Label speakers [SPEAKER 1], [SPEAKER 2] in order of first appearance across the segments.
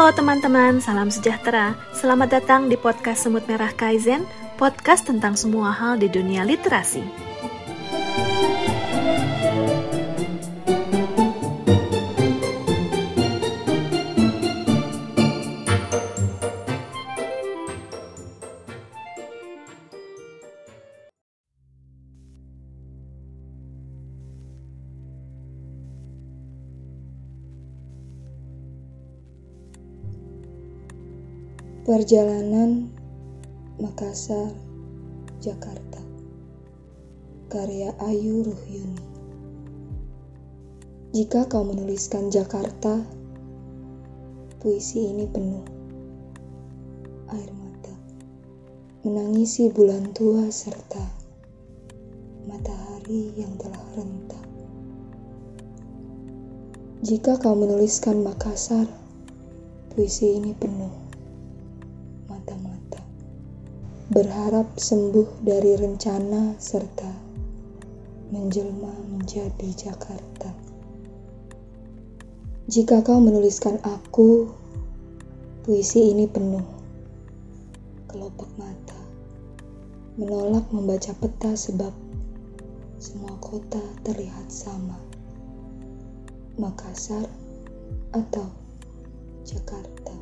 [SPEAKER 1] Halo teman-teman, salam sejahtera. Selamat datang di podcast Semut Merah Kaizen, podcast tentang semua hal di dunia literasi.
[SPEAKER 2] Perjalanan Makassar, Jakarta Karya Ayu Ruhyuni Jika kau menuliskan Jakarta, puisi ini penuh air mata, menangisi bulan tua serta matahari yang telah rentah. Jika kau menuliskan Makassar, puisi ini penuh berharap sembuh dari rencana serta menjelma menjadi Jakarta. Jika kau menuliskan aku, puisi ini penuh kelopak mata, menolak membaca peta sebab semua kota terlihat sama. Makassar atau Jakarta.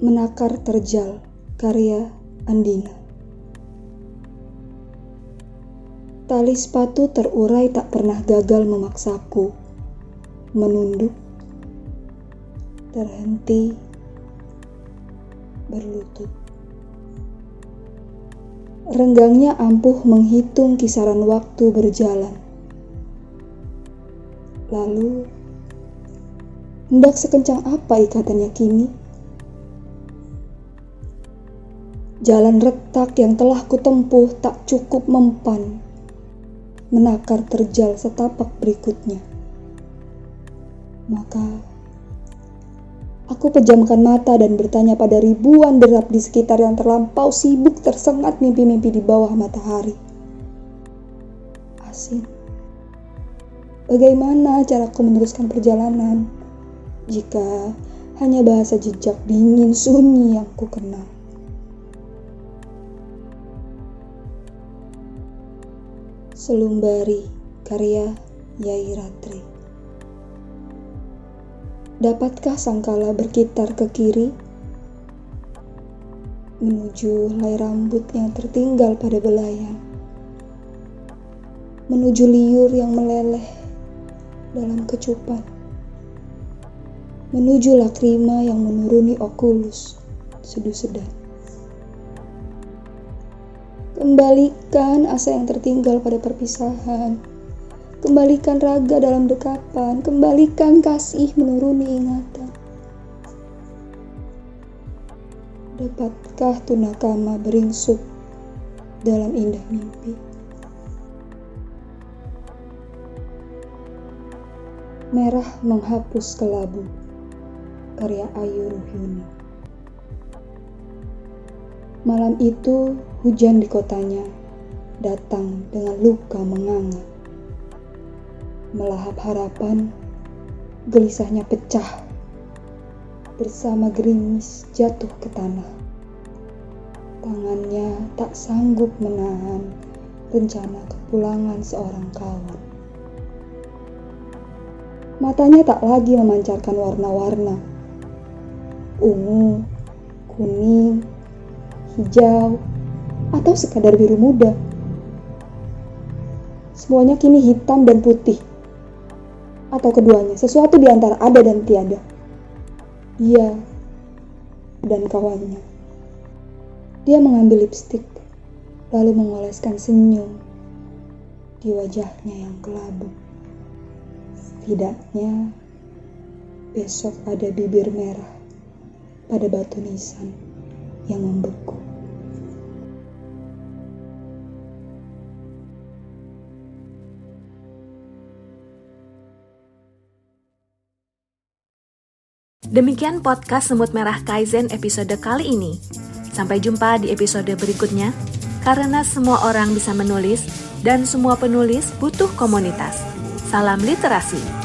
[SPEAKER 2] Menakar Terjal, karya Andina. Tali sepatu terurai tak pernah gagal memaksaku menunduk, terhenti, berlutut. Renggangnya ampuh menghitung kisaran waktu berjalan. Lalu, hendak sekencang apa ikatannya kini? Jalan retak yang telah kutempuh tak cukup mempan menakar terjal setapak berikutnya. Maka aku pejamkan mata dan bertanya pada ribuan derap di sekitar yang terlampau sibuk tersengat mimpi-mimpi di bawah matahari. Asing. Bagaimana caraku meneruskan perjalanan jika hanya bahasa jejak dingin sunyi yang ku kenal? Selumbari karya Yai Ratri. Dapatkah sangkala berkitar ke kiri? Menuju helai rambut yang tertinggal pada belayan. Menuju liur yang meleleh dalam kecupan. Menuju lakrima yang menuruni okulus sedu sedan Kembalikan asa yang tertinggal pada perpisahan. Kembalikan raga dalam dekapan. Kembalikan kasih menuruni ingatan. Dapatkah tunakama beringsut dalam indah mimpi? Merah menghapus kelabu. Karya Ayu Ruhyuni. Malam itu hujan di kotanya datang dengan luka menganga. Melahap harapan, gelisahnya pecah. Bersama gerimis jatuh ke tanah. Tangannya tak sanggup menahan rencana kepulangan seorang kawan. Matanya tak lagi memancarkan warna-warna. Ungu, kuning, hijau, atau sekadar biru muda. Semuanya kini hitam dan putih. Atau keduanya, sesuatu di antara ada dan tiada. Dia dan kawannya. Dia mengambil lipstik, lalu mengoleskan senyum di wajahnya yang kelabu. Setidaknya besok ada bibir merah pada batu nisan yang membeku.
[SPEAKER 1] Demikian podcast Semut Merah Kaizen episode kali ini. Sampai jumpa di episode berikutnya, karena semua orang bisa menulis dan semua penulis butuh komunitas. Salam literasi.